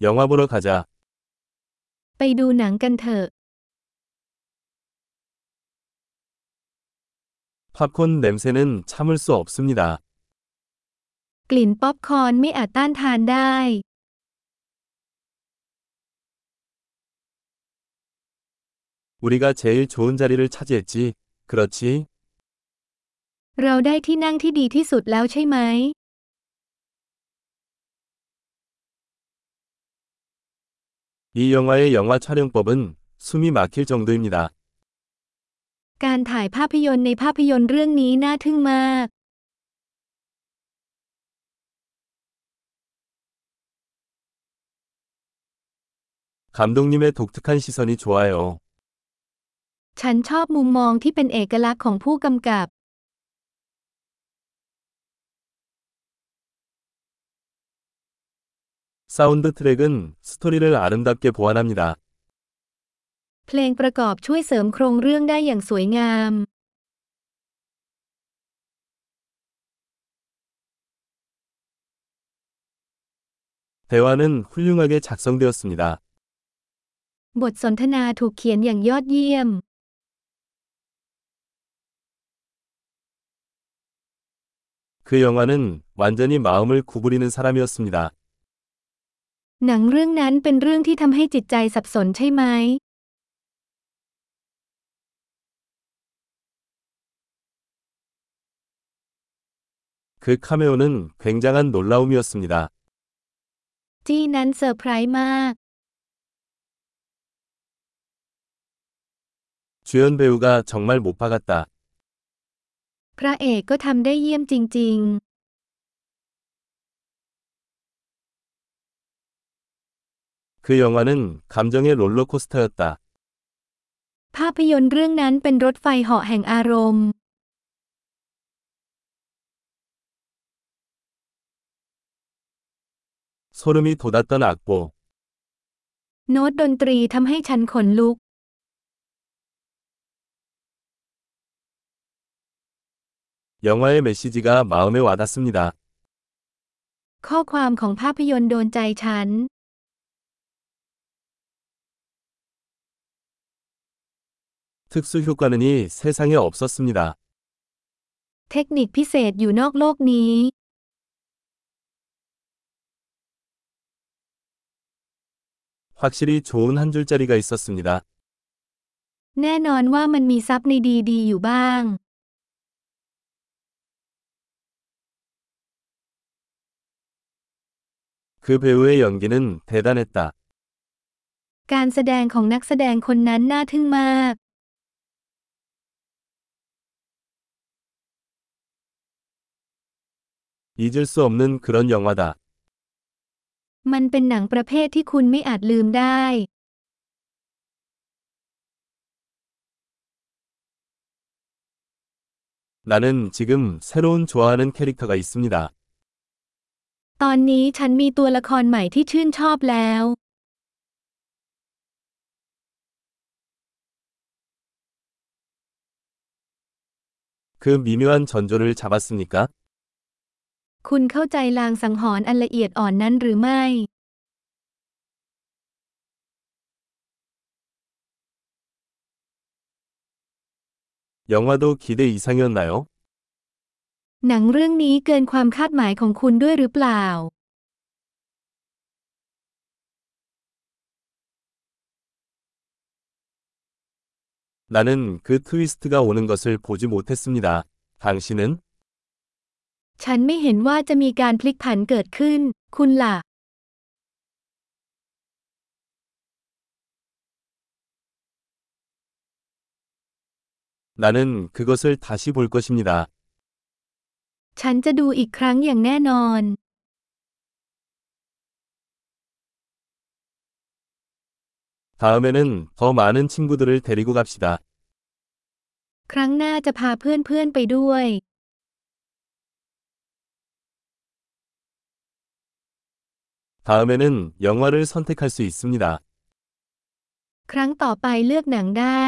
영화 보러 가자. ไปดูหนังกันเถอะ 팝콘 냄새는 참을 수 없습니다. กลิ่นป๊อปคอร์นไม่อาจต้านทานได้ 우리가 제일 좋은 자리를 차지했지. 그렇지? เราได้ที่นั่งที่ดีที่สุดแล้วใช่ไหม 이 영화의 영화 촬영법은 숨이 막힐 정도입니다. การถ่ายภาพยนตร์ในภาพยนตร์เรื่องนี้น่าทึ่งมาก 감독님의 독특한 시선이 좋아요. ฉันชอบมุมมองที่เป็นเอกลักษณ์ของผู้กำกับ 사운드 트랙은 스토리를 아름답게 보완합니다. เพลงประกอบช่วยเสริมโครงเรื่องได้อย่างสวยงาม 대화는 훌륭하게 작성되었습니다. บทสนทนาถูกเขียนอย่างยอดเยี่ยม 그 영화는 완전히 마음을 구부리는 사람이었습니다. หนังเรื่องนั้นเป็นเรื่องที่ทำให้จิตใจสับสนใช่ไหม 그 카메오는 굉장한 놀라움이었습니다. จี้นั้นเซอร์ไพรส์มาก 주연 배우가 정말 못 박았다. พระเอกก็ทำได้เยี่ยมจริง 그 영화는 감정의 롤러코스터였다. ๆ ภาพยนตร์เรื่องนั้นเป็นรถไฟเหาะแห่งอารมณ์ 소름이 돋았던 악보. โน้ตดนตรีทำให้ฉันขนลุก 영화의 메시지가 마음에 와닿습니다. ข้อความของภาพยนตร์โดนใจฉัน 특수 효과는이 세상에 없었습니다. เทคนิคพิเศษอยู่นอกโลกนี้ 확실히 좋은 한 줄짜리가 있었습니다. แน่นอนว่ามันมีซับในดีๆอยู่บ้าง 그 배우의 연기는 대단했다. การแสดงของนักแสดงคนนั้นน่าทึ่งมาก 잊을 수 없는 그런 영화다. มันเป็นหนังประเภทที่คุณไม่อาจลืมได้ 나는 지금 새로운 좋아하는 캐릭터가 있습니다. ตอนนี้ฉันมีตัวละครใหม่ที่ชื่นชอบแล้ว 그 미묘한 전조를 잡았습니까? คุณเข้าใจลางสังหรณ์อันละเอียดอ่อนนั้นหรือไม่ 영화도 기대 이상이었나요? หนังเรื่องนี้เกินความคาดหมายของคุณด้วยหรือเปล่า 나는 그 트위스트가 오는 것을 보지 못했습니다. 당신은? ฉันไม่เห็นว่าจะมีการพลิกผันเกิดขึ้น คุณล่ะ 나는 그것을 다시 볼 것입니다. ฉันจะดูอีกครั้งอย่างแน่นอน 다음에는 더 많은 친구들을 데리고 갑시다. ครั้งหน้าจะพาเพื่อนๆไปด้วย 다음에는 영화를 선택할 수 있습니다. ครั้งต่อไปเลือกหนังได้